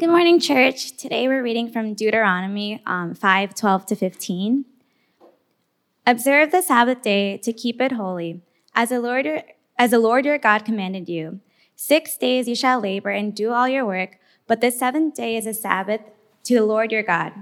Good morning, church. Today we're reading from Deuteronomy um, 5 12 to 15. Observe the Sabbath day to keep it holy, as the, Lord as the Lord your God commanded you. Six days you shall labor and do all your work, but the seventh day is a Sabbath to the Lord your God.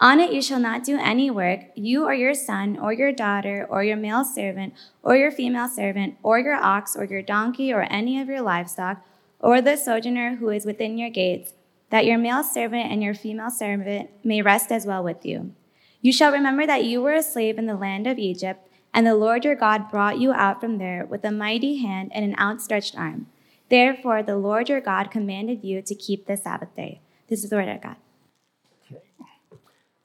On it you shall not do any work, you or your son or your daughter or your male servant or your female servant or your ox or your donkey or any of your livestock or the sojourner who is within your gates that your male servant and your female servant may rest as well with you. You shall remember that you were a slave in the land of Egypt, and the Lord your God brought you out from there with a mighty hand and an outstretched arm. Therefore, the Lord your God commanded you to keep the Sabbath day. This is the word of God. Okay.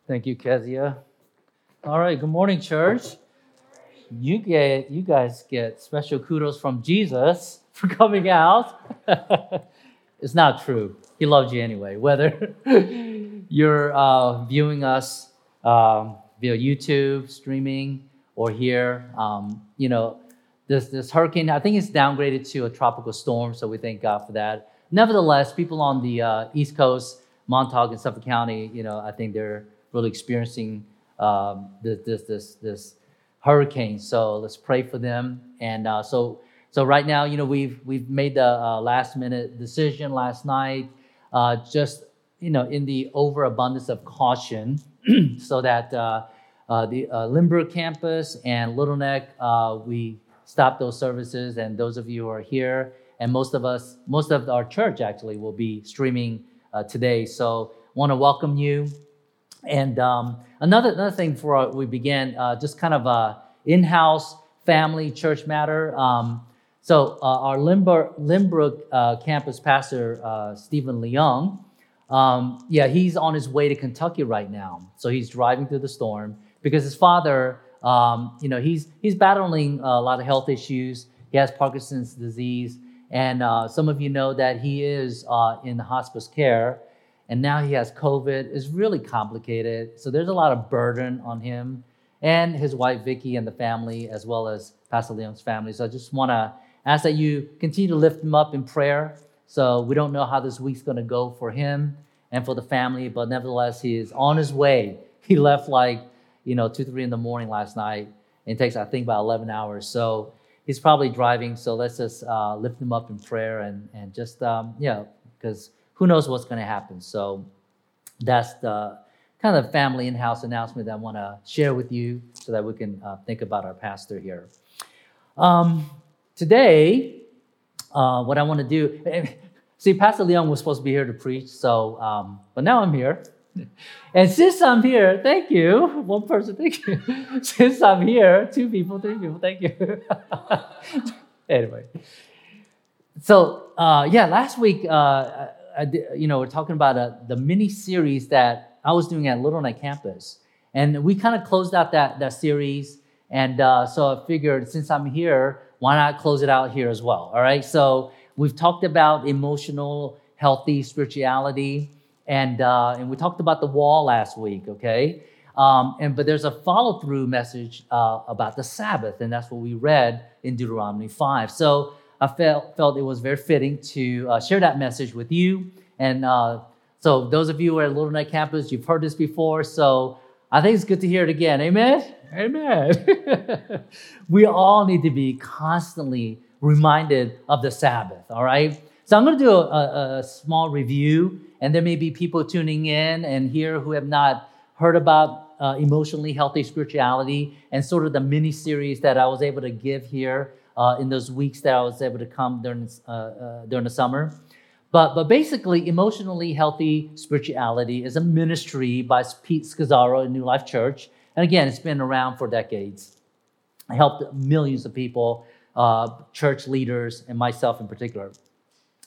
Thank you, Kezia. All right, good morning, church. You get you guys get special kudos from Jesus for coming out. it's not true. He loves you anyway, whether you're uh, viewing us um, via YouTube, streaming, or here. Um, you know, this, this hurricane, I think it's downgraded to a tropical storm, so we thank God for that. Nevertheless, people on the uh, East Coast, Montauk and Suffolk County, you know, I think they're really experiencing um, this, this, this, this hurricane. So let's pray for them. And uh, so, so right now, you know, we've we've made the uh, last minute decision last night uh, just you know in the overabundance of caution, so that uh, uh, the uh, Lynbrook campus and Little Neck we stopped those services, and those of you who are here, and most of us, most of our church actually will be streaming today. So want to welcome you. And um, another another thing before we began, just kind of a in-house family church matter. Um, so uh, our Lynbrook, Lynbrook uh, campus pastor, uh, Stephen Leung, um, yeah, he's on his way to Kentucky right now. So he's driving through the storm because his father, um, you know, he's he's battling a lot of health issues. He has Parkinson's disease, and uh, some of you know that he is uh, in hospice care, and now he has COVID. It's really complicated. So there's a lot of burden on him and his wife Vicky and the family, as well as Pastor Leung's family. So I just want to ask that you continue to lift him up in prayer. So we don't know how this week's going to go for him and for the family, but nevertheless, he is on his way. He left like, you know, two, three in the morning last night. It takes, I think, about 11 hours. So he's probably driving. So let's just uh, lift him up in prayer and, and just, um, yeah, because who knows what's going to happen. So that's the kind of family in-house announcement that I want to share with you so that we can uh, think about our pastor here. Um, today, uh, what I want to do, see, Pastor Leung was supposed to be here to preach, so, um, but now I'm here. And since I'm here, thank you. One person, thank you. since I'm here, two people, three people, thank you. anyway, so uh, yeah, last week, uh, I, you know, we're talking about uh, the mini series that I was doing at Little Neck campus, and we kind of closed out that that series. And uh, so I figured, since I'm here, why not close it out here as well? All right. So we've talked about emotional, healthy spirituality, and uh, and we talked about the wall last week. Okay. Um, and but there's a follow through message uh, about the Sabbath, and that's what we read in Deuteronomy five. So I felt felt it was very fitting to uh, share that message with you. And uh, so those of you who are at Little Neck Campus, you've heard this before. So I think it's good to hear it again. Amen. Amen. we all need to be constantly reminded of the Sabbath, all right? So I'm going to do a, a, small review, and there may be people tuning in and here who have not heard about uh, emotionally healthy spirituality and sort of the mini series that I was able to give here uh, in those weeks that I was able to come during, uh, uh during the summer. But, but basically, emotionally healthy spirituality is a ministry by Pete Scazzero in New Life Church. And again, it's been around for decades. I helped millions of people, uh, church leaders, and myself in particular.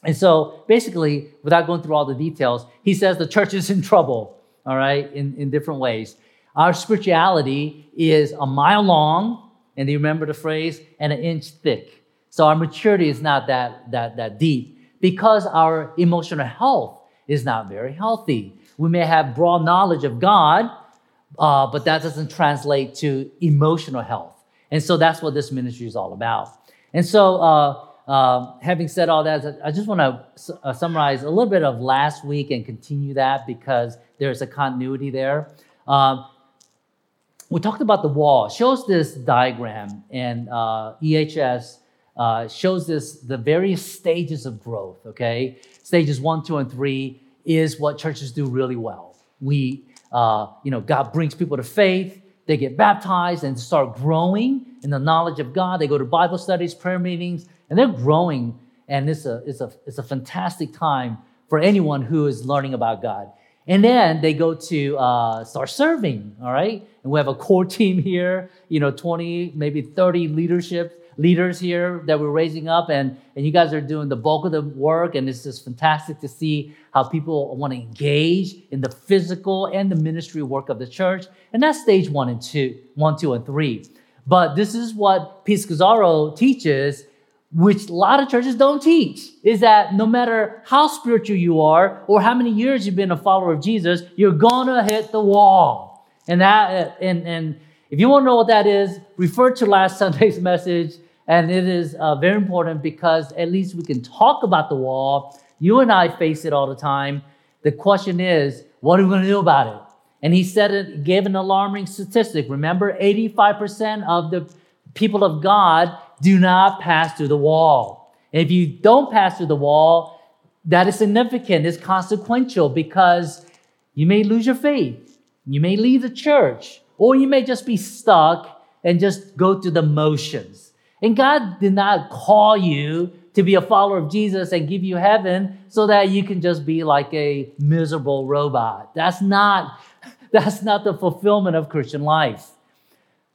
And so basically, without going through all the details, he says the church is in trouble, all right, in, in different ways. Our spirituality is a mile long, and you remember the phrase, and an inch thick. So our maturity is not that, that, that deep because our emotional health is not very healthy. We may have broad knowledge of God, uh, but that doesn't translate to emotional health. And so that's what this ministry is all about. And so uh, uh, having said all that, I just want to uh, summarize a little bit of last week and continue that because there's a continuity there. Uh, we talked about the wall. It shows this diagram, and uh, EHS uh, shows this the various stages of growth. Okay, stages one, two, and three is what churches do really well. We, uh, you know, God brings people to faith. They get baptized and start growing in the knowledge of God. They go to Bible studies, prayer meetings, and they're growing. And it's a, it's a, it's a fantastic time for anyone who is learning about God. And then they go to uh, start serving, all right? And we have a core team here, you know, 20, maybe 30 leadership leaders here that we're raising up, and, and you guys are doing the bulk of the work, and it's just fantastic to see how people want to engage in the physical and the ministry work of the church. And that's stage one and two, one, two, and three. But this is what Pete Scazzero teaches which a lot of churches don't teach, is that no matter how spiritual you are or how many years you've been a follower of Jesus, you're gonna hit the wall. And that, and and if you want to know what that is, refer to last Sunday's message. And it is uh, very important because at least we can talk about the wall. You and I face it all the time. The question is, what are we going to do about it? And he said it, gave an alarming statistic. Remember, 85% of the people of God do not pass through the wall. And if you don't pass through the wall, that is significant, it's consequential because you may lose your faith, you may leave the church, or you may just be stuck and just go through the motions. And God did not call you to be a follower of Jesus and give you heaven so that you can just be like a miserable robot. That's not that's not the fulfillment of Christian life.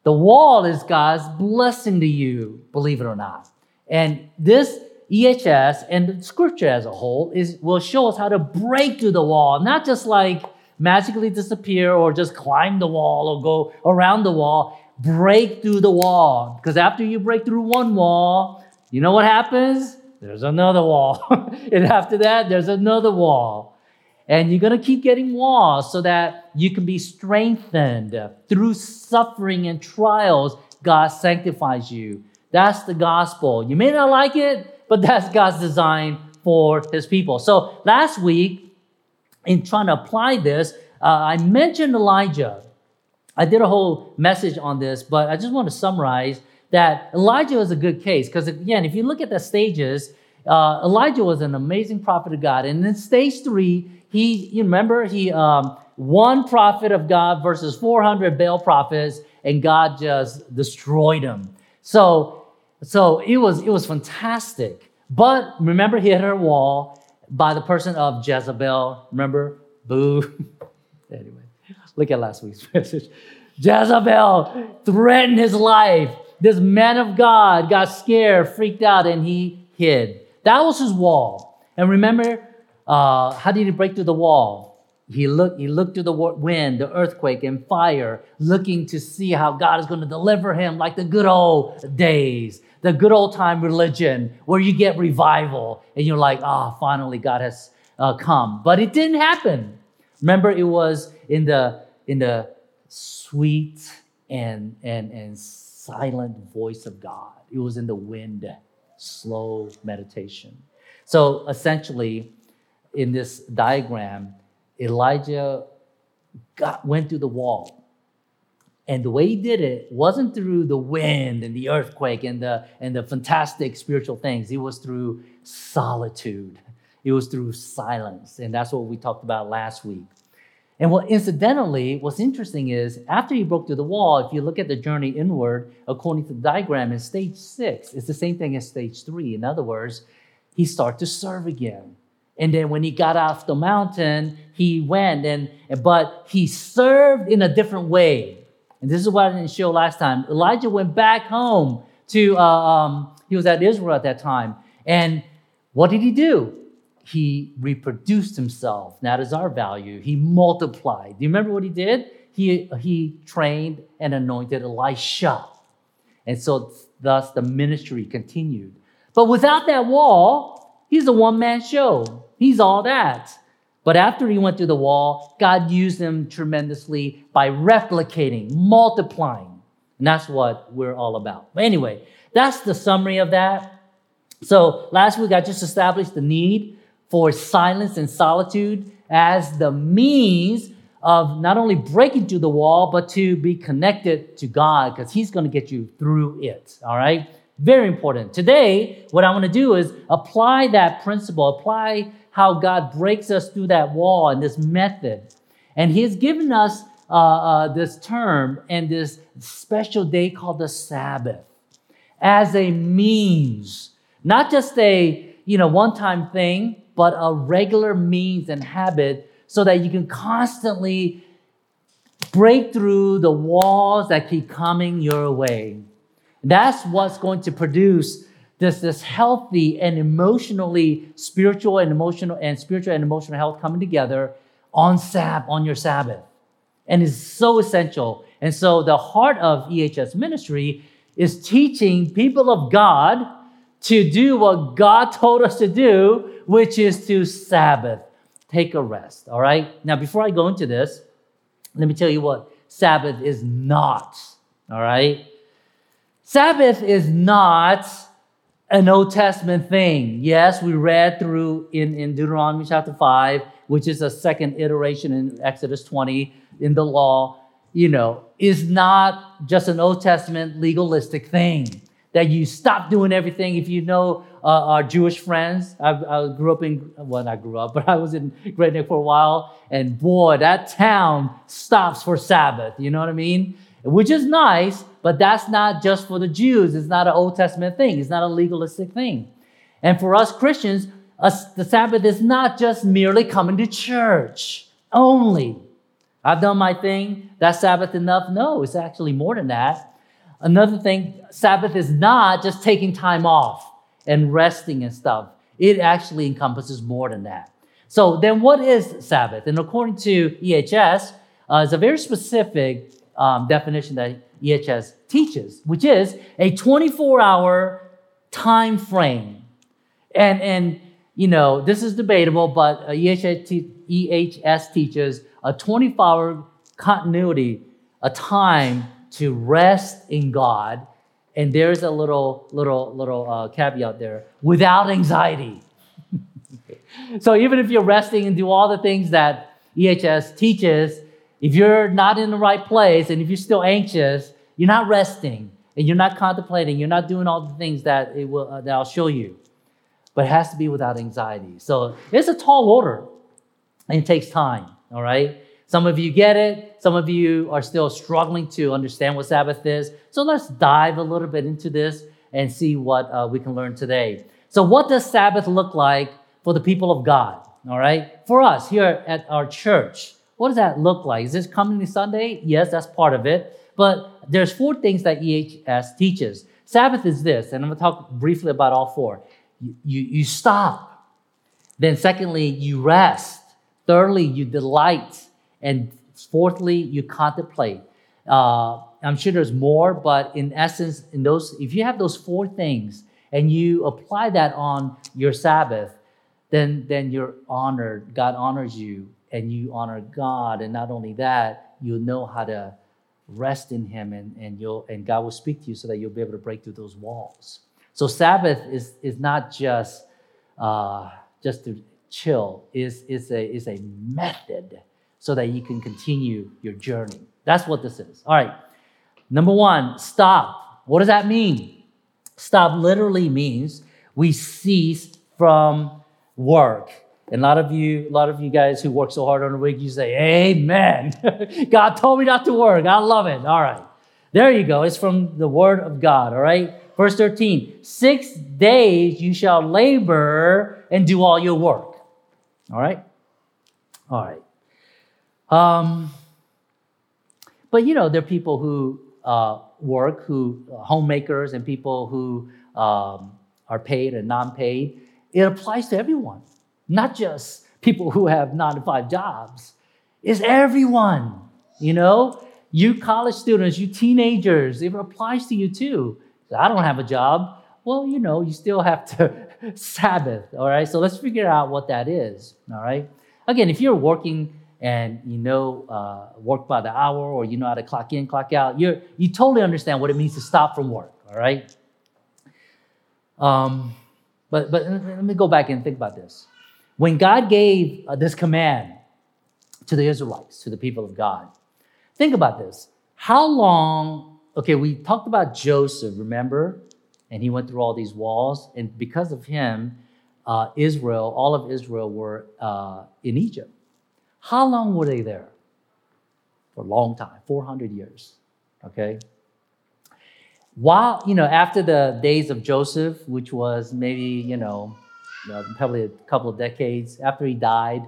The wall is God's blessing to you, believe it or not. And this EHS and the scripture as a whole is will show us how to break through the wall, not just like magically disappear or just climb the wall or go around the wall. Break through the wall. Because after you break through one wall, you know what happens? There's another wall. and after that, there's another wall. And you're going to keep getting walls so that you can be strengthened through suffering and trials. God sanctifies you. That's the gospel. You may not like it, but that's God's design for his people. So last week, in trying to apply this, uh, I mentioned Elijah. I did a whole message on this, but I just want to summarize that Elijah was a good case because, again, if you look at the stages, uh, Elijah was an amazing prophet of God. And in stage three, he, you remember, he, um, one prophet of God versus 400 Baal prophets, and God just destroyed him. So, so it was, it was fantastic. But remember, he hit her wall by the person of Jezebel. Remember? Boo. anyway, look at last week's message. Jezebel threatened his life. This man of God got scared, freaked out, and he hid. That was his wall. And remember, uh, how did he break through the wall? He looked, he looked through the wind, the earthquake, and fire, looking to see how God is going to deliver him like the good old days, the good old time religion where you get revival and you're like, ah, oh, finally God has uh, come. But it didn't happen. Remember, it was in the in the sweet and and and silent voice of God. It was in the wind, slow meditation. So essentially, in this diagram, Elijah got, went through the wall. And the way he did it wasn't through the wind and the earthquake and the, and the fantastic spiritual things. It was through solitude. It was through silence. And that's what we talked about last week. And what incidentally, what's interesting is after he broke through the wall, if you look at the journey inward, according to the diagram in stage six, it's the same thing as stage three. In other words, he started to serve again. And then when he got off the mountain, he went and but he served in a different way. And this is what I didn't show last time. Elijah went back home to uh, um, he was at Israel at that time. And what did he do? He reproduced himself. That is our value. He multiplied. Do you remember what he did? He he trained and anointed Elisha. And so thus the ministry continued. But without that wall, he's a one-man show. He's all that. But after he went through the wall, God used him tremendously by replicating, multiplying. And that's what we're all about. But anyway, that's the summary of that. So last week I just established the need for silence and solitude as the means of not only breaking through the wall, but to be connected to God because He's going to get you through it. All right? Very important. Today, what I want to do is apply that principle, apply how God breaks us through that wall and this method. And He has given us uh, uh, this term and this special day called the Sabbath as a means, not just a you know one-time thing, but a regular means and habit so that you can constantly break through the walls that keep coming your way. That's what's going to produce this, this healthy and emotionally spiritual and emotional and spiritual and emotional health coming together on Sab on your Sabbath. And is so essential. And so the heart of EHS ministry is teaching people of God to do what God told us to do, which is to Sabbath, take a rest. All right? Now, before I go into this, let me tell you what Sabbath is not. All right? Sabbath is not an Old Testament thing. Yes, we read through in, in Deuteronomy chapter 5, which is a second iteration in Exodus 20 in the law, you know, is not just an Old Testament legalistic thing that you stop doing everything. If you know uh, our Jewish friends, I, I, grew up in, well, I grew up, but I was in Great Neck for a while, and boy, that town stops for Sabbath. You know what I mean? Which is nice, but that's not just for the Jews. It's not an Old Testament thing. It's not a legalistic thing. And for us Christians, us, the Sabbath is not just merely coming to church only. I've done my thing. That's Sabbath enough? No, it's actually more than that. Another thing, Sabbath is not just taking time off and resting and stuff. It actually encompasses more than that. So then what is Sabbath? And according to EHS, uh, it's a very specific um, definition that EHS teaches, which is a 24-hour time frame. And, and you know, this is debatable, but EHS, EHS teaches a 24-hour continuity, a time to rest in God. And there's a little, little, little uh, caveat there without anxiety. so even if you're resting and do all the things that EHS teaches, if you're not in the right place and if you're still anxious, you're not resting and you're not contemplating, you're not doing all the things that it will uh, that I'll show you. But it has to be without anxiety. So it's a tall order and it takes time, all right? Some of you get it. Some of you are still struggling to understand what Sabbath is. So let's dive a little bit into this and see what uh, we can learn today. So, what does Sabbath look like for the people of God? All right. For us here at our church, what does that look like? Is this coming Sunday? Yes, that's part of it. But there's four things that EHS teaches. Sabbath is this, and I'm going to talk briefly about all four. You, you, you stop. Then, secondly, you rest. Thirdly, you delight. And fourthly, you contemplate. Uh, I'm sure there's more, but in essence, in those, if you have those four things and you apply that on your Sabbath, then then you're honored. God honors you, and you honor God. And not only that, you'll know how to rest in Him, and, and you'll and God will speak to you so that you'll be able to break through those walls. So Sabbath is is not just uh, just to chill. is is a is a method so that you can continue your journey. That's what this is. All right. Number one, stop. What does that mean? Stop literally means we cease from work. And a lot of you, a lot of you guys who work so hard on the week, you say, Amen. God told me not to work. I love it. All right. There you go. It's from the word of God. All right. Verse 13, six days you shall labor and do all your work. All right. All right. Um, but you know, there are people who uh, work, who uh, homemakers, and people who um, are paid and non-paid. It applies to everyone, not just people who have nine to five jobs. It's everyone. You know, you college students, you teenagers. It applies to you too. I don't have a job. Well, you know, you still have to Sabbath. All right. So let's figure out what that is. All right. Again, if you're working and you know uh, work by the hour or you know how to clock in, clock out, You're you totally understand what it means to stop from work. All right. Um, But, but let me go back and think about this. When God gave uh, this command to the Israelites, to the people of God, think about this. How long, okay, we talked about Joseph, remember? And he went through all these walls. And because of him, uh, Israel, all of Israel were uh, in Egypt. How long were they there? For a long time, 400 years. Okay? While, you know, after the days of Joseph, which was maybe, you know, probably a couple of decades, after he died,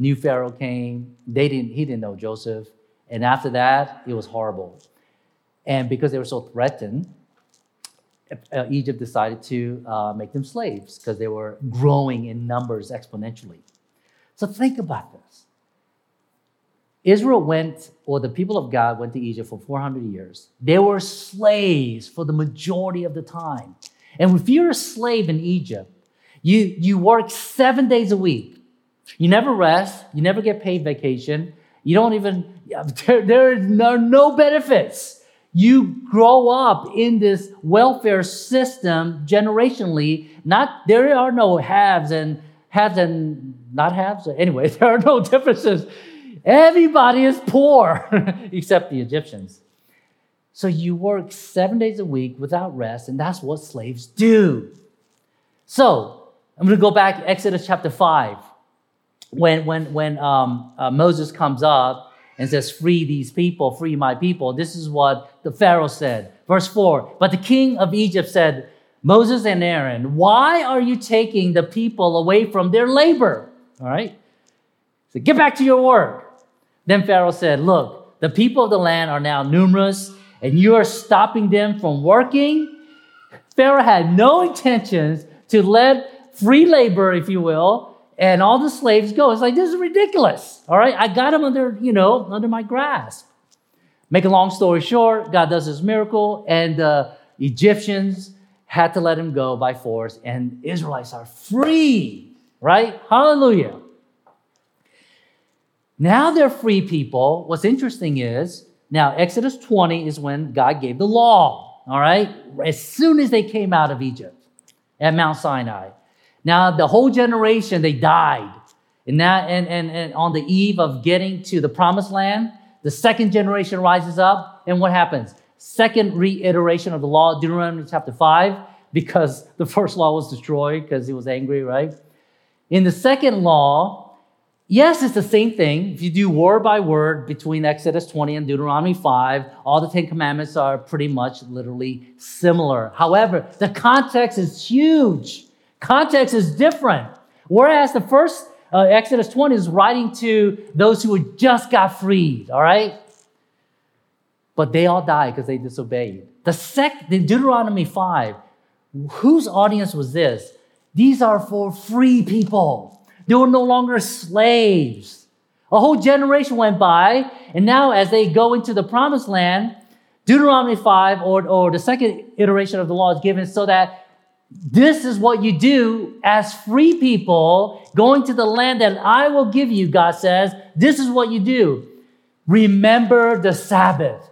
new Pharaoh came. They didn't, he didn't know Joseph. And after that, it was horrible. And because they were so threatened, uh, Egypt decided to uh, make them slaves because they were growing in numbers exponentially. So think about this. Israel went, or the people of God went to Egypt for 400 years. They were slaves for the majority of the time. And if you're a slave in Egypt, you, you work seven days a week. You never rest. You never get paid vacation. You don't even, there, there are no, benefits. You grow up in this welfare system generationally. Not, there are no haves and haves and not haves. Anyway, there are no differences Everybody is poor except the Egyptians. So you work seven days a week without rest, and that's what slaves do. So I'm going to go back Exodus chapter 5. When, when, when um, uh, Moses comes up and says, Free these people, free my people, this is what the Pharaoh said. Verse 4 But the king of Egypt said, Moses and Aaron, why are you taking the people away from their labor? All right? So get back to your work. Then Pharaoh said, Look, the people of the land are now numerous, and you are stopping them from working. Pharaoh had no intentions to let free labor, if you will, and all the slaves go. It's like, this is ridiculous. All right, I got them under, you know, under my grasp. Make a long story short, God does this miracle, and the Egyptians had to let him go by force, and Israelites are free, right? Hallelujah. Now they're free people. What's interesting is now Exodus 20 is when God gave the law, all right? As soon as they came out of Egypt at Mount Sinai. Now the whole generation, they died. And, now, and, and, and on the eve of getting to the promised land, the second generation rises up. And what happens? Second reiteration of the law, Deuteronomy chapter 5, because the first law was destroyed because he was angry, right? In the second law, Yes, it's the same thing. If you do word by word between Exodus 20 and Deuteronomy 5, all the Ten Commandments are pretty much literally similar. However, the context is huge. Context is different. Whereas the first uh, Exodus 20 is writing to those who just got freed, all right? But they all died because they disobeyed. The second, in Deuteronomy 5, whose audience was this? These are for free people. They were no longer slaves. A whole generation went by, and now as they go into the promised land, Deuteronomy 5 or, or the second iteration of the law is given so that this is what you do as free people going to the land that I will give you, God says. This is what you do. Remember the Sabbath.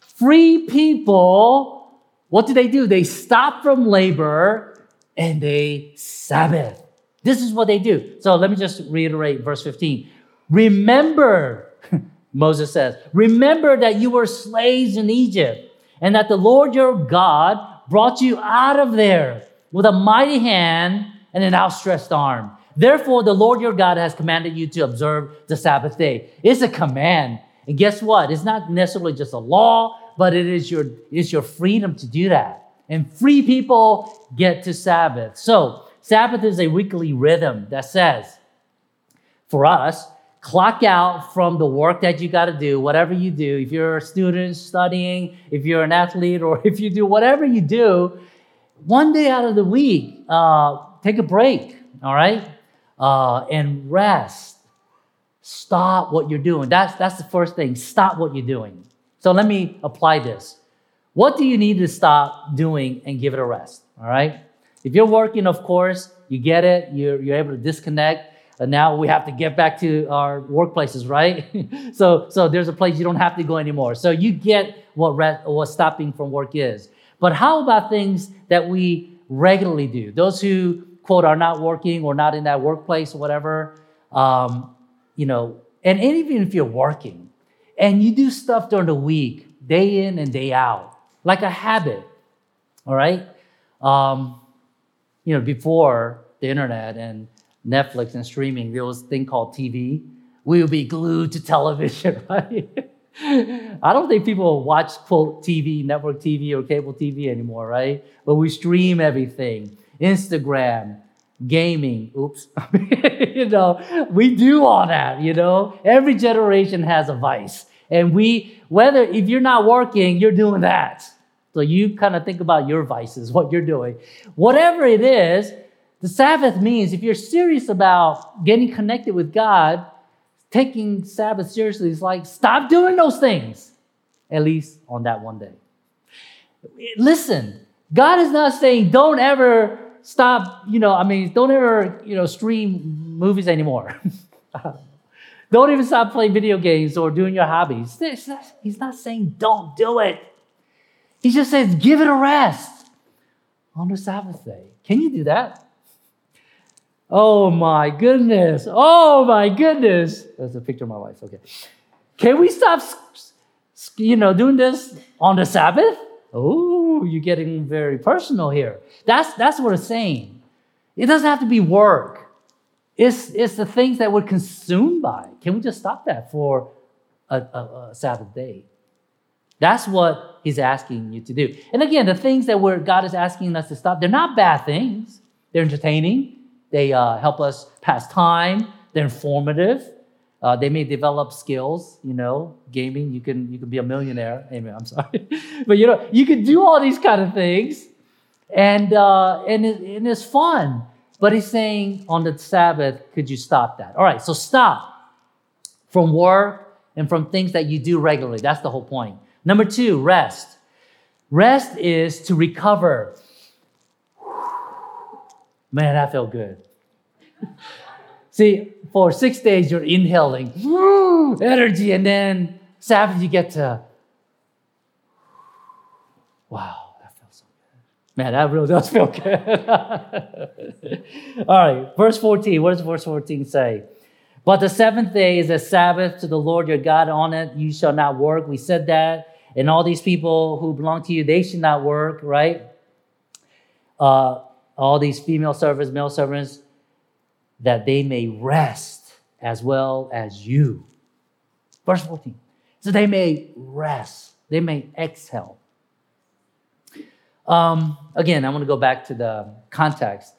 Free people, what do they do? They stop from labor and they Sabbath. This is what they do. So let me just reiterate verse 15. Remember, Moses says, remember that you were slaves in Egypt and that the Lord your God brought you out of there with a mighty hand and an outstretched arm. Therefore, the Lord your God has commanded you to observe the Sabbath day. It's a command. And guess what? It's not necessarily just a law, but it is your, it's your freedom to do that. And free people get to Sabbath. So Sabbath is a weekly rhythm that says, for us, clock out from the work that you got to do, whatever you do. If you're a student studying, if you're an athlete, or if you do whatever you do, one day out of the week, uh, take a break, all right? Uh, and rest. Stop what you're doing. That's, that's the first thing. Stop what you're doing. So let me apply this. What do you need to stop doing and give it a rest? All right? If you're working, of course, you get it, you're, you're able to disconnect. And now we have to get back to our workplaces, right? so, so there's a place you don't have to go anymore. So you get what, re- what stopping from work is. But how about things that we regularly do? Those who quote are not working or not in that workplace or whatever, um, you know, and even if you're working and you do stuff during the week, day in and day out, like a habit, all right? Um, you know, before the internet and Netflix and streaming, there was a thing called TV. We would be glued to television, right? I don't think people watch quote TV, network TV, or cable TV anymore, right? But we stream everything. Instagram, gaming. Oops. you know, we do all that, you know. Every generation has a vice. And we, whether if you're not working, you're doing that. So you kind of think about your vices, what you're doing. Whatever it is, the Sabbath means if you're serious about getting connected with God, taking Sabbath seriously is like stop doing those things, at least on that one day. Listen, God is not saying don't ever stop, you know, I mean, don't ever, you know, stream movies anymore. don't even stop playing video games or doing your hobbies. He's not saying don't do it. He just says give it a rest on the Sabbath day. Can you do that? Oh my goodness. Oh my goodness. That's a picture of my wife. Okay. Can we stop, you know, doing this on the Sabbath? Oh, you're getting very personal here. That's, that's what it's saying. It doesn't have to be work. It's, it's the things that we're consumed by. Can we just stop that for a, a, a Sabbath day? That's what he's asking you to do. And again, the things that we're, God is asking us to stop, they're not bad things. They're entertaining. They uh, help us pass time. They're informative. Uh, they may develop skills, you know, gaming. You can you can be a millionaire. Amen. I'm sorry, but you know you can do all these kind of things, and uh, and it, and it's fun. But he's saying on the Sabbath, could you stop that? All right, so stop from work and from things that you do regularly. That's the whole point. Number two, rest. Rest is to recover Man, that felt good. See, for six days you're inhaling energy, and then Sabbath you get to, wow, that felt so good. Man, that really does feel good. All right, verse 14. What does verse 14 say? But the seventh day is a Sabbath to the Lord your God. On it you shall not work. We said that. And all these people who belong to you, they should not work, right? Uh, all these female servants, male servants, that they may rest as well as you. Verse 14. So they may rest, they may exhale. Um, again, I want to go back to the context.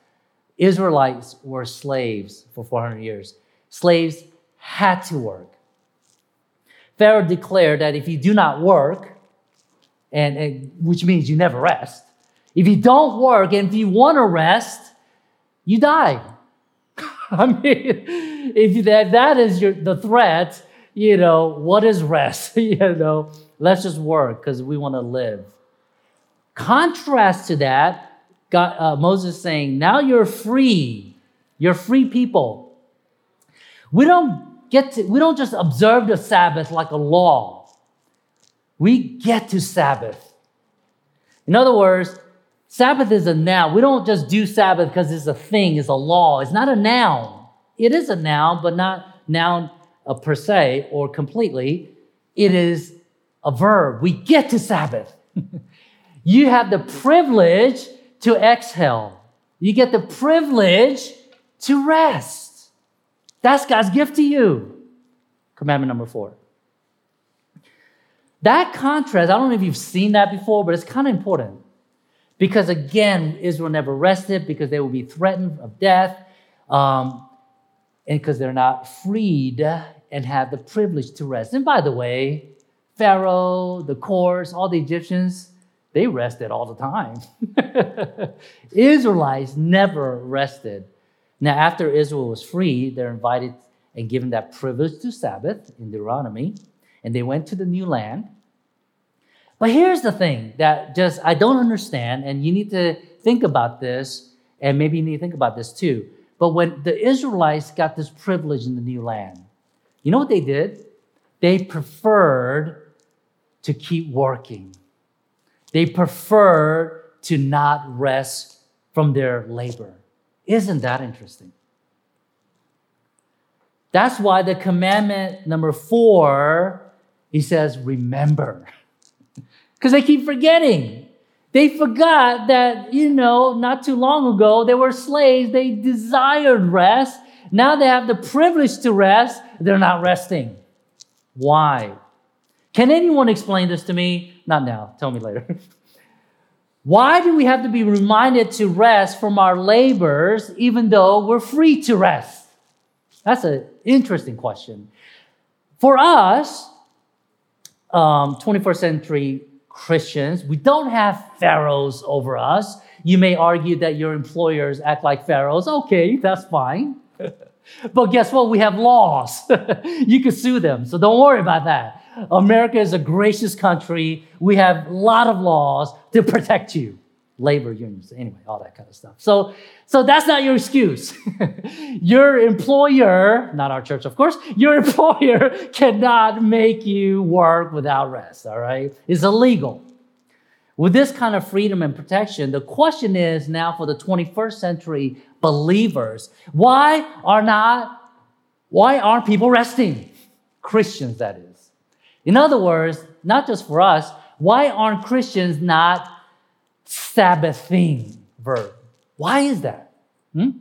Israelites were slaves for 400 years. Slaves had to work. Pharaoh declared that if you do not work, and, and which means you never rest, if you don't work and if you want to rest, you die. I mean, if that, that is your, the threat, you know, what is rest? you know, let's just work because we want to live. Contrast to that, God, uh, Moses saying, now you're free. You're free people. We don't get to, we don't just observe the Sabbath like a law. We get to Sabbath. In other words, Sabbath is a noun. We don't just do Sabbath because it's a thing, it's a law. It's not a noun. It is a noun, but not noun uh, per se or completely. It is a verb. We get to Sabbath. you have the privilege to exhale. You get the privilege to rest. That's God's gift to you. Commandment number four. That contrast, I don't know if you've seen that before, but it's kind of important. Because again, Israel never rested because they will be threatened of death, um, and because they're not freed and have the privilege to rest. And by the way, Pharaoh, the courts, all the Egyptians, they rested all the time. Israelites never rested. Now, after Israel was free, they're invited and given that privilege to Sabbath in Deuteronomy, and they went to the new land. But here's the thing that just I don't understand, and you need to think about this, and maybe you need to think about this too. But when the Israelites got this privilege in the new land, you know what they did? They preferred to keep working. They preferred to not rest from their labor. Isn't that interesting? That's why the commandment number four, he says, remember. Because they keep forgetting. They forgot that, you know, not too long ago, they were slaves. They desired rest. Now they have the privilege to rest. They're not resting. Why? Can anyone explain this to me? Not now. Tell me later. Why do we have to be reminded to rest from our labors even though we're free to rest? That's an interesting question. For us, um, 21st century Christians, we don't have pharaohs over us. You may argue that your employers act like pharaohs. Okay, that's fine. but guess what? We have laws. you can sue them, so don't worry about that. America is a gracious country. We have a lot of laws to protect you. Labor unions, anyway, all that kind of stuff. So, so that's not your excuse. your employer, not our church, of course, your employer cannot make you work without rest, all right? It's illegal. With this kind of freedom and protection, the question is now for the 21st century believers, why are not, why aren't people resting? Christians, that is. In other words, not just for us, why aren't Christians not Sabbathing verb? Why is that? Hmm?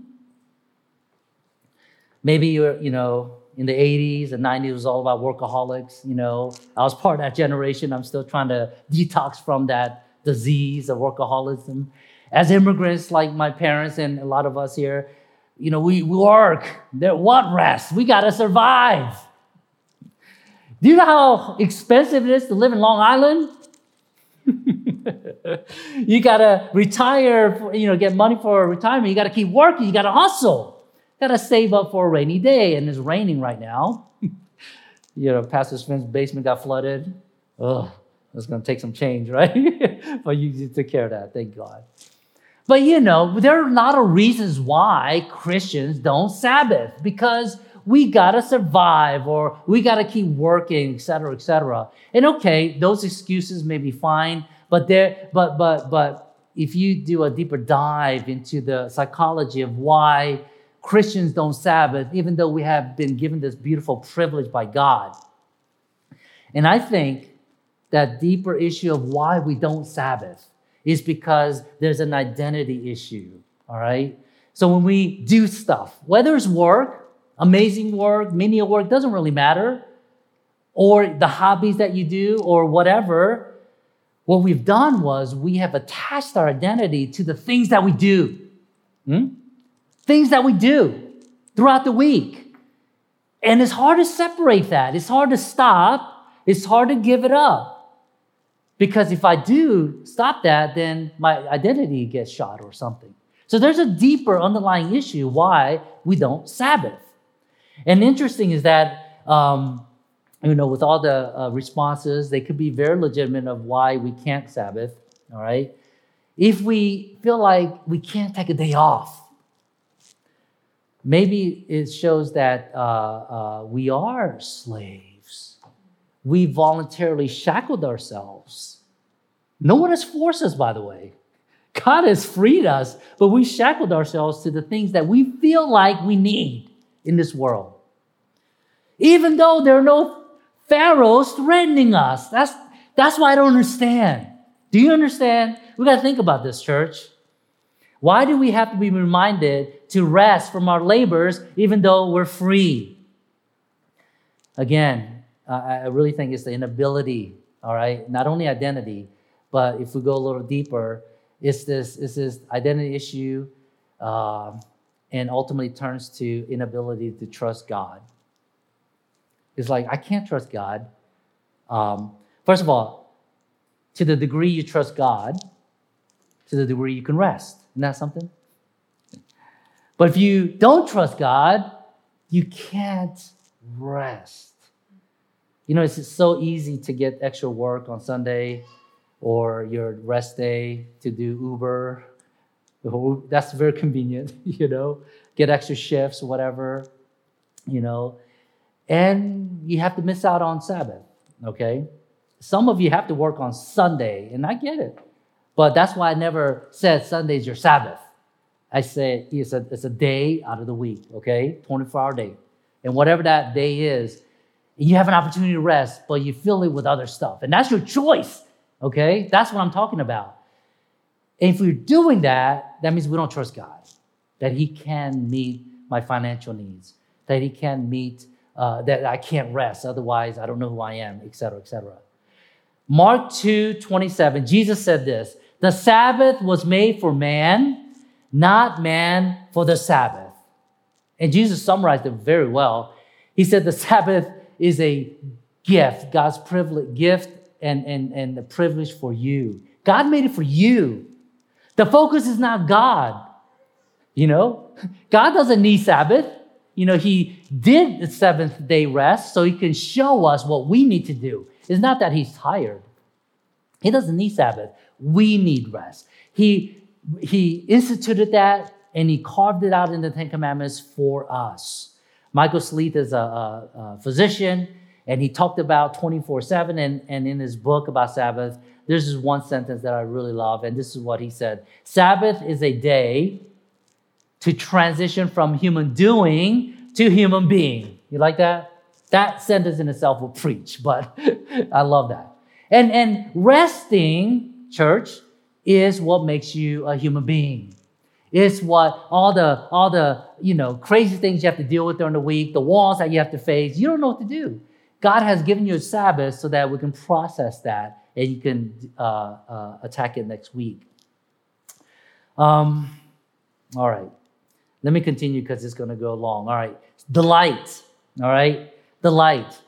Maybe you're, you know, in the 80s and 90s, it was all about workaholics. You know, I was part of that generation. I'm still trying to detox from that disease of workaholism. As immigrants, like my parents and a lot of us here, you know, we, we work. There, what rest? We got to survive. Do you know how expensive it is to live in Long Island? you gotta retire, you know, get money for retirement. You gotta keep working. You gotta hustle. You gotta save up for a rainy day, and it's raining right now. you know, Pastor Sven's basement got flooded. Ugh, it's gonna take some change, right? but you took care of that, thank God. But you know, there are a lot of reasons why Christians don't Sabbath because we gotta survive or we gotta keep working, et cetera, et cetera. And okay, those excuses may be fine, but there, but but but if you do a deeper dive into the psychology of why Christians don't Sabbath, even though we have been given this beautiful privilege by God. And I think that deeper issue of why we don't Sabbath is because there's an identity issue, all right? So when we do stuff, whether it's work amazing work, menial work, doesn't really matter, or the hobbies that you do, or whatever. What we've done was we have attached our identity to the things that we do. Hmm? Things that we do throughout the week. And it's hard to separate that. It's hard to stop. It's hard to give it up. Because if I do stop that, then my identity gets shot or something. So there's a deeper underlying issue why we don't Sabbath. And interesting is that, um, you know, with all the uh, responses, they could be very legitimate of why we can't Sabbath, all right? If we feel like we can't take a day off, maybe it shows that uh, uh, we are slaves. We voluntarily shackled ourselves. No one has forced us, by the way. God has freed us, but we shackled ourselves to the things that we feel like we need in this world. Even though there are no pharaohs threatening us. That's, that's why I don't understand. Do you understand? We got to think about this, church. Why do we have to be reminded to rest from our labors even though we're free? Again, I really think it's the inability, all right? Not only identity, but if we go a little deeper, it's this, it's this identity issue um, and ultimately turns to inability to trust God. It's like, I can't trust God. Um, first of all, to the degree you trust God, to the degree you can rest. Isn't that something? But if you don't trust God, you can't rest. You know, it's so easy to get extra work on Sunday or your rest day to do Uber that's very convenient, you know, get extra shifts, whatever, you know, and you have to miss out on Sabbath, okay? Some of you have to work on Sunday, and I get it. But that's why I never said Sunday's your Sabbath, I say it's a, it's a day out of the week, okay? 24 hour day. And whatever that day is, you have an opportunity to rest, but you fill it with other stuff. And that's your choice, okay? That's what I'm talking about. And if we're doing that, that means we don't trust God, that He can meet my financial needs, that He can meet, uh, that I can't rest, otherwise I don't know who I am, etc., etc. Mark 2 27, Jesus said this The Sabbath was made for man, not man for the Sabbath. And Jesus summarized it very well. He said the Sabbath is a gift, God's privilege, gift and, and, and the privilege for you. God made it for you. The focus is not God. You know, God doesn't need Sabbath. You know, He did the seventh day rest so He can show us what we need to do. It's not that He's tired. He doesn't need Sabbath. We need rest. He, he instituted that and He carved it out in the Ten Commandments for us. Michael Sleeth is a, a, a physician and he talked about 24 7 and, and in his book about Sabbath, there's this one sentence that I really love, and this is what he said Sabbath is a day to transition from human doing to human being. You like that? That sentence in itself will preach, but I love that. And, and resting, church, is what makes you a human being. It's what all the all the you know crazy things you have to deal with during the week, the walls that you have to face. You don't know what to do. God has given you a Sabbath so that we can process that and you can uh, uh, attack it next week. Um, all right. Let me continue because it's going to go long. All right. Delight. All right. Delight.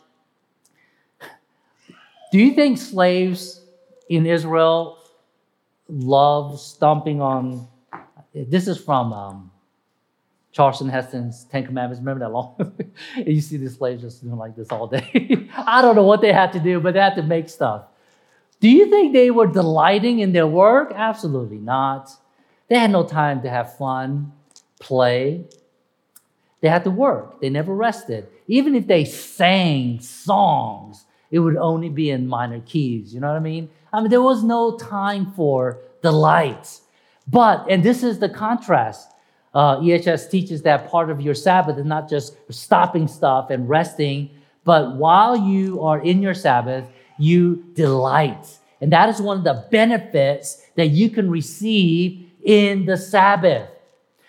Do you think slaves in Israel love stomping on? This is from um, Charlton Heston's Ten Commandments. Remember that long? you see the slaves just doing like this all day. I don't know what they had to do, but they had to make stuff. Do you think they were delighting in their work? Absolutely not. They had no time to have fun, play. They had to work. They never rested. Even if they sang songs, it would only be in minor keys. You know what I mean? I mean, there was no time for delight. But, and this is the contrast. Uh, EHS teaches that part of your Sabbath is not just stopping stuff and resting, but while you are in your Sabbath, you delight. And that is one of the benefits that you can receive in the Sabbath.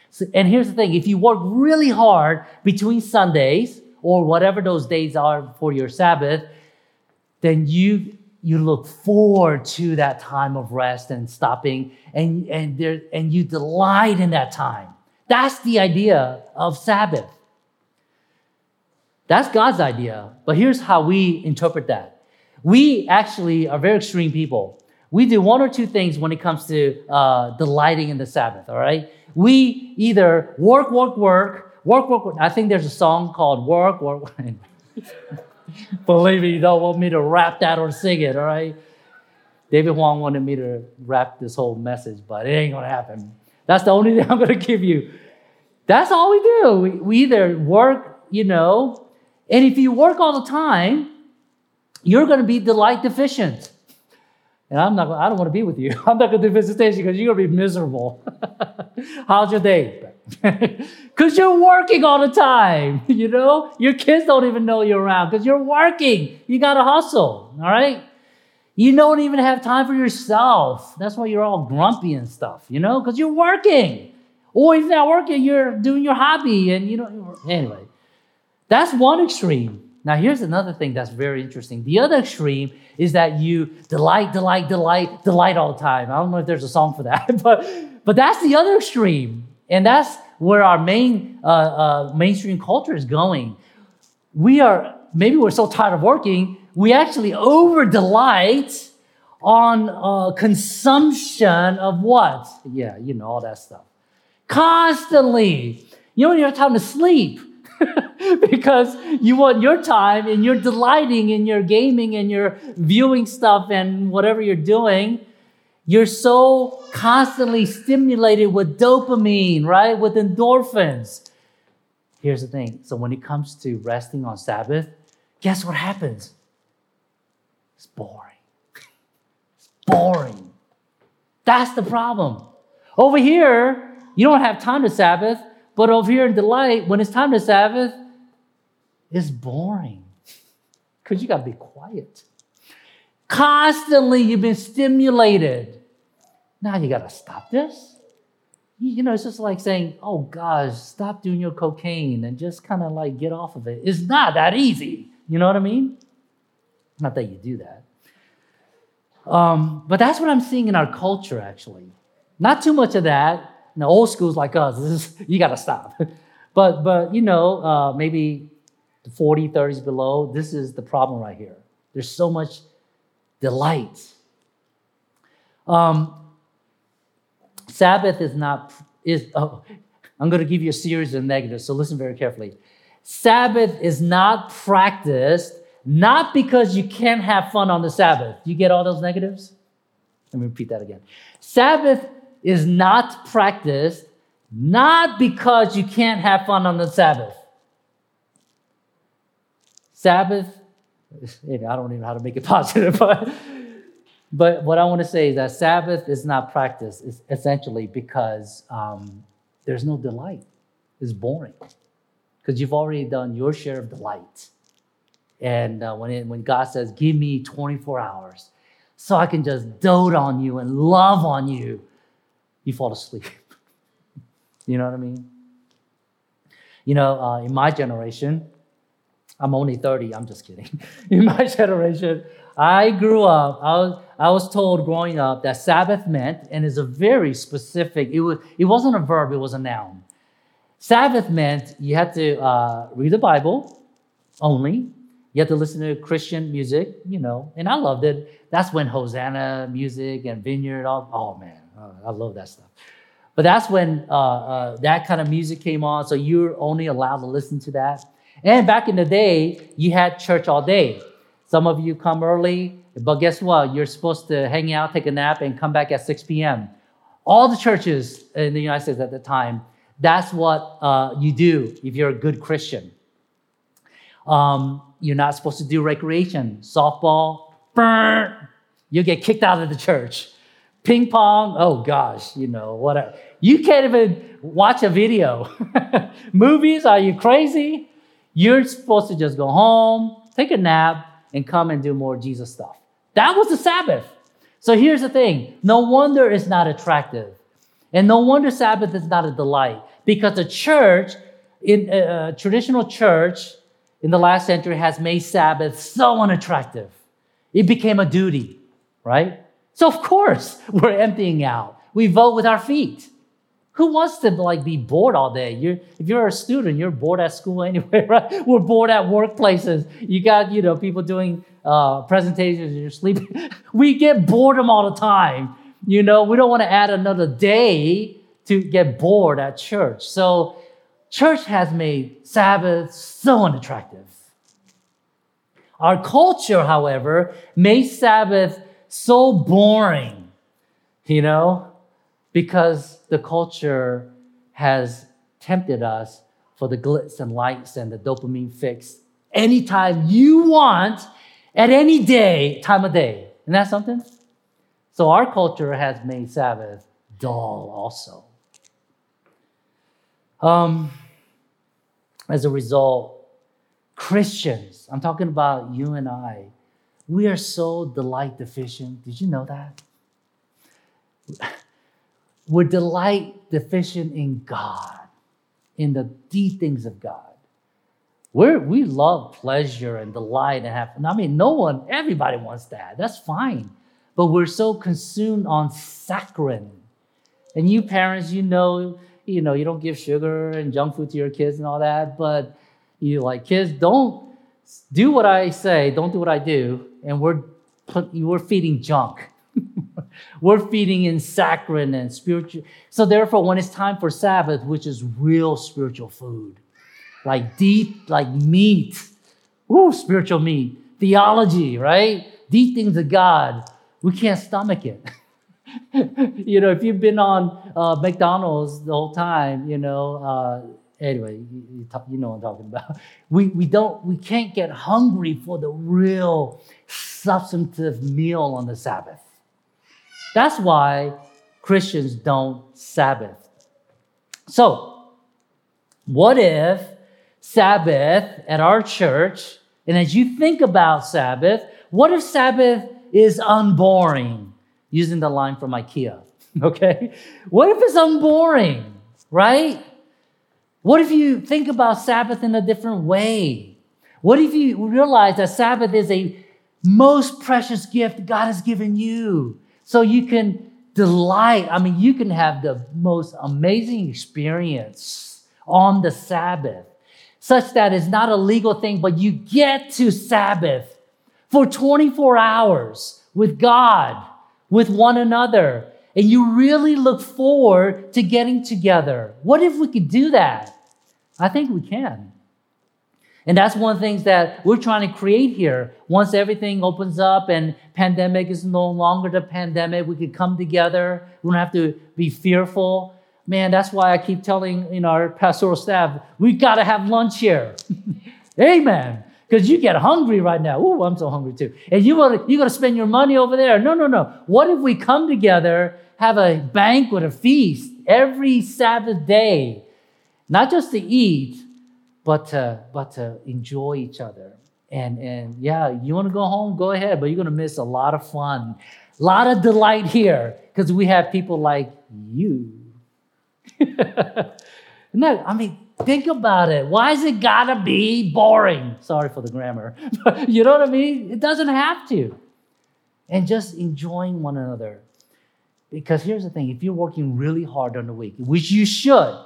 So, and here's the thing if you work really hard between Sundays or whatever those days are for your Sabbath, then you you look forward to that time of rest and stopping and and there and you delight in that time. That's the idea of Sabbath. That's God's idea. But here's how we interpret that. We actually are very extreme people. We do one or two things when it comes to uh, delighting in the Sabbath, all right? We either work, work, work, work, work, work. I think there's a song called Work, Work, Work. Believe me, you don't want me to rap that or sing it, all right? David Huang wanted me to rap this whole message, but it ain't gonna happen. That's the only thing I'm gonna give you. That's all we do. We, we either work, you know, and if you work all the time, you're going to be delight deficient. And I'm not, I don't want to be with you. I'm not going to do visitation because you're going to be miserable. How's your day? Because you're working all the time, you know? Your kids don't even know you're around because you're working. You got to hustle, all right? You don't even have time for yourself. That's why you're all grumpy and stuff, you know? Because you're working. Or if you're not working, you're doing your hobby and you know, anyway. That's one extreme. Now, here's another thing that's very interesting. The other extreme is that you delight, delight, delight, delight all the time. I don't know if there's a song for that, but, but that's the other extreme. And that's where our main uh, uh, mainstream culture is going. We are, maybe we're so tired of working, we actually over delight on uh, consumption of what? Yeah, you know, all that stuff. Constantly. You don't even have time to sleep. because you want your time and you're delighting in your gaming and your viewing stuff and whatever you're doing. You're so constantly stimulated with dopamine, right? With endorphins. Here's the thing. So when it comes to resting on Sabbath, guess what happens? It's boring. It's boring. That's the problem. Over here, you don't have time to Sabbath. But over here in Delight, when it's time to Sabbath, it's boring because you got to be quiet. Constantly, you've been stimulated. Now you got to stop this. You know, it's just like saying, oh gosh, stop doing your cocaine and just kind of like get off of it. It's not that easy. You know what I mean? Not that you do that. Um, but that's what I'm seeing in our culture, actually. Not too much of that. Know, old schools like us, is, you got to stop. but, but, you know, uh, maybe 40, 30s below, this is the problem right here. There's so much delight. Um, Sabbath is not, is, oh, I'm going to give you a series of negatives, so listen very carefully. Sabbath is not practiced not because you can't have fun on the Sabbath. You get all those negatives? Let me repeat that again. Sabbath is not practiced not because you can't have fun on the Sabbath. Sabbath, I don't even know how to make it positive, but, but what I want to say is that Sabbath is not practiced is essentially because um, there's no delight. It's boring because you've already done your share of delight. And uh, when, it, when God says, Give me 24 hours so I can just dote on you and love on you, you fall asleep. you know what I mean? You know, uh, in my generation, I'm only 30, I'm just kidding. in my generation, I grew up, I was, I was told growing up that Sabbath meant, and is a very specific, it, was, it wasn't a verb, it was a noun. Sabbath meant you had to uh, read the Bible only, you had to listen to Christian music, you know, and I loved it. That's when Hosanna music and Vineyard, all, oh man, oh, I love that stuff. But that's when uh, uh, that kind of music came on, so you're only allowed to listen to that. And back in the day, you had church all day. Some of you come early, but guess what? You're supposed to hang out, take a nap, and come back at 6 p.m. All the churches in the United States at the time, that's what uh, you do if you're a good Christian. Um, you're not supposed to do recreation. Softball, burn, you get kicked out of the church. Ping pong, oh gosh, you know, whatever. You can't even watch a video. Movies, are you crazy? You're supposed to just go home, take a nap, and come and do more Jesus stuff. That was the Sabbath. So here's the thing no wonder it's not attractive. And no wonder Sabbath is not a delight because the church, in a uh, uh, traditional church, in the last century has made Sabbath so unattractive. It became a duty, right? So of course we're emptying out. We vote with our feet. Who wants to like be bored all day? You're, if you're a student, you're bored at school anyway, right? We're bored at workplaces. You got you know people doing uh, presentations. And you're sleeping. we get boredom all the time. You know we don't want to add another day to get bored at church. So church has made Sabbath so unattractive. Our culture, however, made Sabbath so boring, you know, because the culture has tempted us for the glitz and lights and the dopamine fix anytime you want, at any day, time of day. Isn't that something? So our culture has made Sabbath dull also. Um, as a result, Christians, I'm talking about you and I, we are so delight deficient. Did you know that? We're delight deficient in God, in the deep things of God. We're, we love pleasure and delight and have, I mean, no one, everybody wants that. That's fine. But we're so consumed on saccharin. And you parents, you know, you know, you don't give sugar and junk food to your kids and all that, but you like kids, don't do what I say, don't do what I do, and we're we're feeding junk. we're feeding in saccharine and spiritual. So therefore, when it's time for Sabbath, which is real spiritual food, like deep, like meat, ooh, spiritual meat, theology, right? Deep things of God, we can't stomach it. you know, if you've been on uh, McDonald's the whole time, you know, uh, anyway, you, you, know what I'm talking about. We, we don't, we can't get hungry for the real substantive meal on the Sabbath. That's why Christians don't Sabbath. So, what if Sabbath at our church, and as you think about Sabbath, what if Sabbath is unboring? Using the line from IKEA, okay? What if it's unboring, right? What if you think about Sabbath in a different way? What if you realize that Sabbath is a most precious gift God has given you? So you can delight. I mean, you can have the most amazing experience on the Sabbath, such that it's not a legal thing, but you get to Sabbath for 24 hours with God, with one another. And you really look forward to getting together. What if we could do that? I think we can. And that's one of the things that we're trying to create here. Once everything opens up and pandemic is no longer the pandemic, we could come together. We don't have to be fearful. Man, that's why I keep telling you know, our pastoral staff, we got to have lunch here. Amen. Because you get hungry right now. Ooh, I'm so hungry too. And you want to you got to spend your money over there. No, no, no. What if we come together, have a banquet, a feast every Sabbath day, not just to eat, but to, but to enjoy each other. And, and yeah, you want to go home, go ahead, but you're going to miss a lot of fun, a lot of delight here because we have people like you. no, I mean, think about it. Why is it got to be boring? Sorry for the grammar. you know what I mean? It doesn't have to. And just enjoying one another. Because here's the thing if you're working really hard on the week, which you should,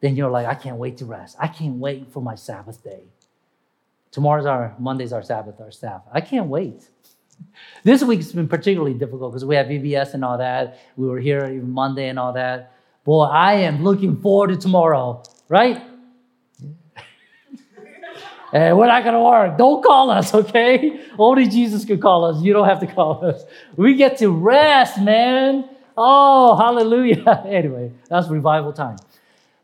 then you're like, I can't wait to rest. I can't wait for my Sabbath day. Tomorrow's our Monday's our Sabbath, our staff. I can't wait. This week's been particularly difficult because we have VBS and all that. We were here even Monday and all that. Boy, I am looking forward to tomorrow, right? and we're not going to work. Don't call us, okay? Only Jesus could call us. You don't have to call us. We get to rest, man. Oh, hallelujah. anyway, that's revival time.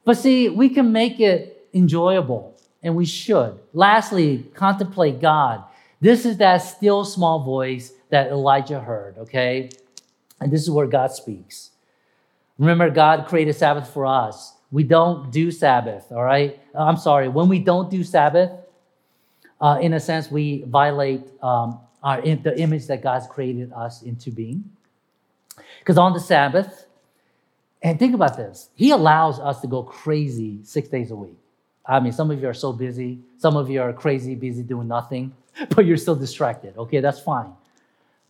But see, we can make it enjoyable, and we should. Lastly, contemplate God. This is that still small voice that Elijah heard, okay? And this is where God speaks. Remember, God created Sabbath for us. We don't do Sabbath, all right? I'm sorry, when we don't do Sabbath, uh, in a sense, we violate um, our, the image that God's created us into being. Because on the Sabbath, and think about this He allows us to go crazy six days a week. I mean, some of you are so busy, some of you are crazy, busy doing nothing, but you're still distracted. Okay, that's fine.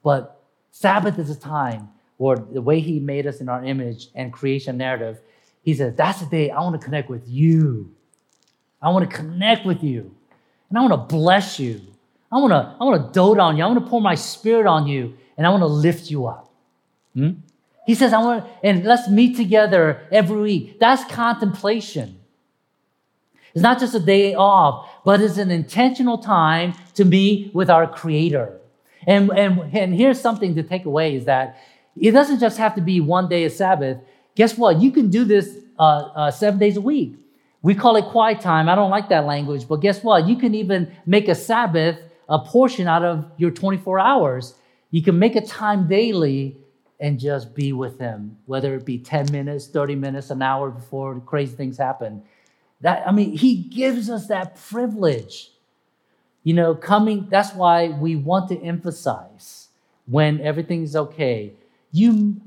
But Sabbath is a time where the way He made us in our image and creation narrative, He says, That's the day I want to connect with you. I want to connect with you. And I want to bless you. I want to, I want to dote on you. I want to pour my spirit on you. And I want to lift you up. Hmm? He says, I want, and let's meet together every week. That's contemplation. It's not just a day off, but it's an intentional time to meet with our Creator. And, and, and here's something to take away is that it doesn't just have to be one day of Sabbath. Guess what? You can do this uh, uh, seven days a week. We call it quiet time. I don't like that language, but guess what? You can even make a Sabbath a portion out of your 24 hours. You can make a time daily and just be with him, whether it be 10 minutes, 30 minutes, an hour before crazy things happen. That I mean, he gives us that privilege. You know, coming, that's why we want to emphasize when everything's okay. You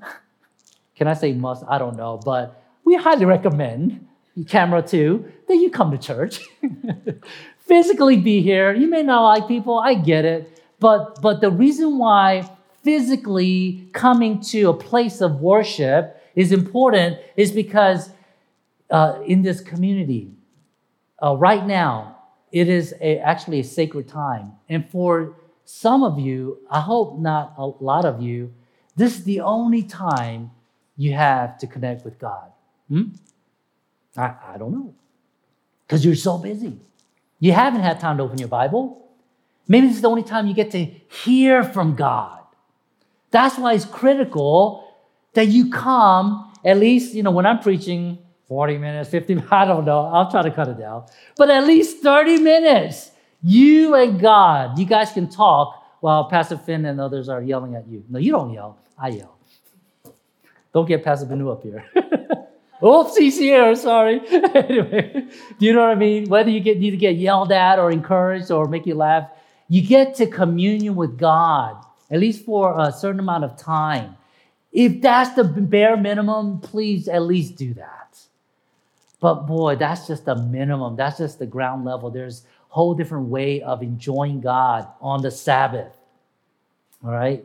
can I say must? I don't know, but we highly recommend camera two that you come to church. Physically be here. You may not like people, I get it. But but the reason why physically coming to a place of worship is important is because uh, in this community, uh, right now, it is a, actually a sacred time. And for some of you, I hope not a lot of you, this is the only time you have to connect with God. Hmm? I, I don't know. Because you're so busy. You haven't had time to open your Bible. Maybe this is the only time you get to hear from God. That's why it's critical that you come, at least, you know, when I'm preaching 40 minutes, 50, I don't know, I'll try to cut it down, but at least 30 minutes, you and God, you guys can talk while Pastor Finn and others are yelling at you. No, you don't yell, I yell. Don't get Pastor Benu up here. Oopsies here, sorry. anyway, do you know what I mean? Whether you get, need to get yelled at or encouraged or make you laugh, you get to communion with God, at least for a certain amount of time. If that's the bare minimum, please at least do that. But boy, that's just the minimum. That's just the ground level. There's whole different way of enjoying God on the Sabbath. All right?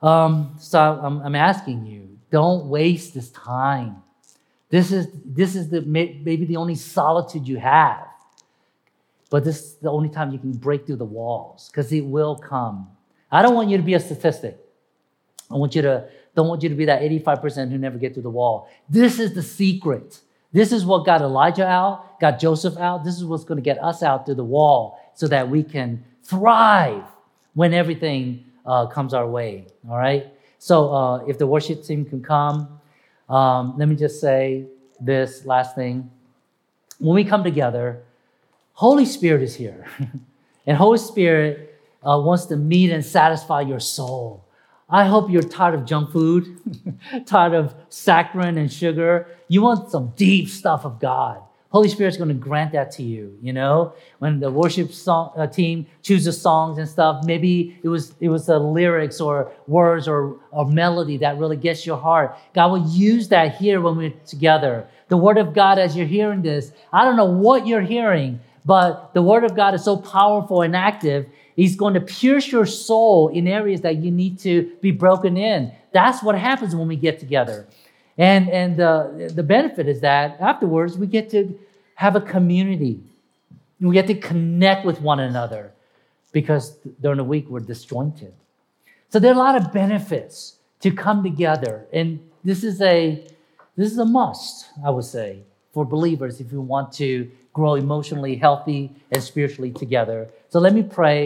Um, so I'm, I'm asking you, don't waste this time. This is, this is the, maybe the only solitude you have. But this is the only time you can break through the walls because it will come. I don't want you to be a statistic. I want you to, don't want you to be that 85% who never get through the wall. This is the secret. This is what got Elijah out, got Joseph out. This is what's going to get us out through the wall so that we can thrive when everything uh, comes our way. All right? So uh, if the worship team can come, um, let me just say this last thing. When we come together, Holy Spirit is here. and Holy Spirit uh, wants to meet and satisfy your soul. I hope you're tired of junk food, tired of saccharin and sugar. You want some deep stuff of God. Holy Spirit's going to grant that to you. You know, when the worship song, uh, team chooses songs and stuff, maybe it was it was the lyrics or words or or melody that really gets your heart. God will use that here when we're together. The Word of God, as you're hearing this, I don't know what you're hearing, but the Word of God is so powerful and active. He's going to pierce your soul in areas that you need to be broken in. That's what happens when we get together. And, and uh, the benefit is that afterwards we get to have a community. We get to connect with one another because during the week we're disjointed. So there are a lot of benefits to come together. And this is a this is a must, I would say, for believers if you want to grow emotionally healthy and spiritually together. So let me pray.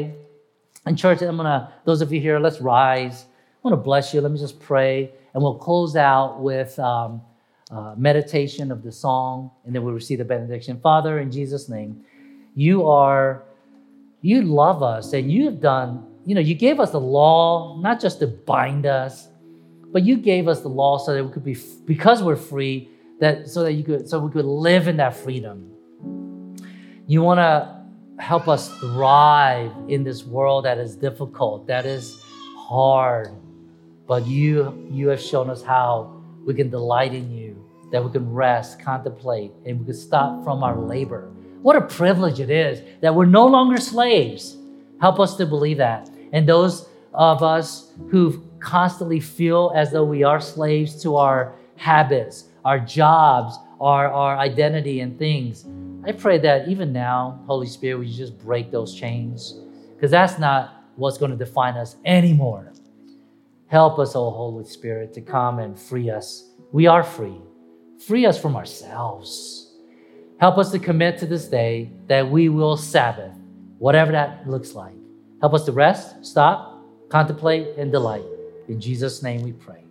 And church, I'm gonna, those of you here, let's rise. I want to bless you. Let me just pray. And we'll close out with um, uh, meditation of the song, and then we'll receive the benediction. Father, in Jesus' name, you are, you love us, and you have done, you know, you gave us the law, not just to bind us, but you gave us the law so that we could be, because we're free, that so that you could, so we could live in that freedom. You want to help us thrive in this world that is difficult, that is hard but you, you have shown us how we can delight in you, that we can rest, contemplate, and we can stop from our labor. What a privilege it is that we're no longer slaves. Help us to believe that. And those of us who constantly feel as though we are slaves to our habits, our jobs, our, our identity, and things, I pray that even now, Holy Spirit, would you just break those chains? Because that's not what's going to define us anymore. Help us, O Holy Spirit, to come and free us. We are free. Free us from ourselves. Help us to commit to this day that we will Sabbath, whatever that looks like. Help us to rest, stop, contemplate, and delight. In Jesus' name we pray.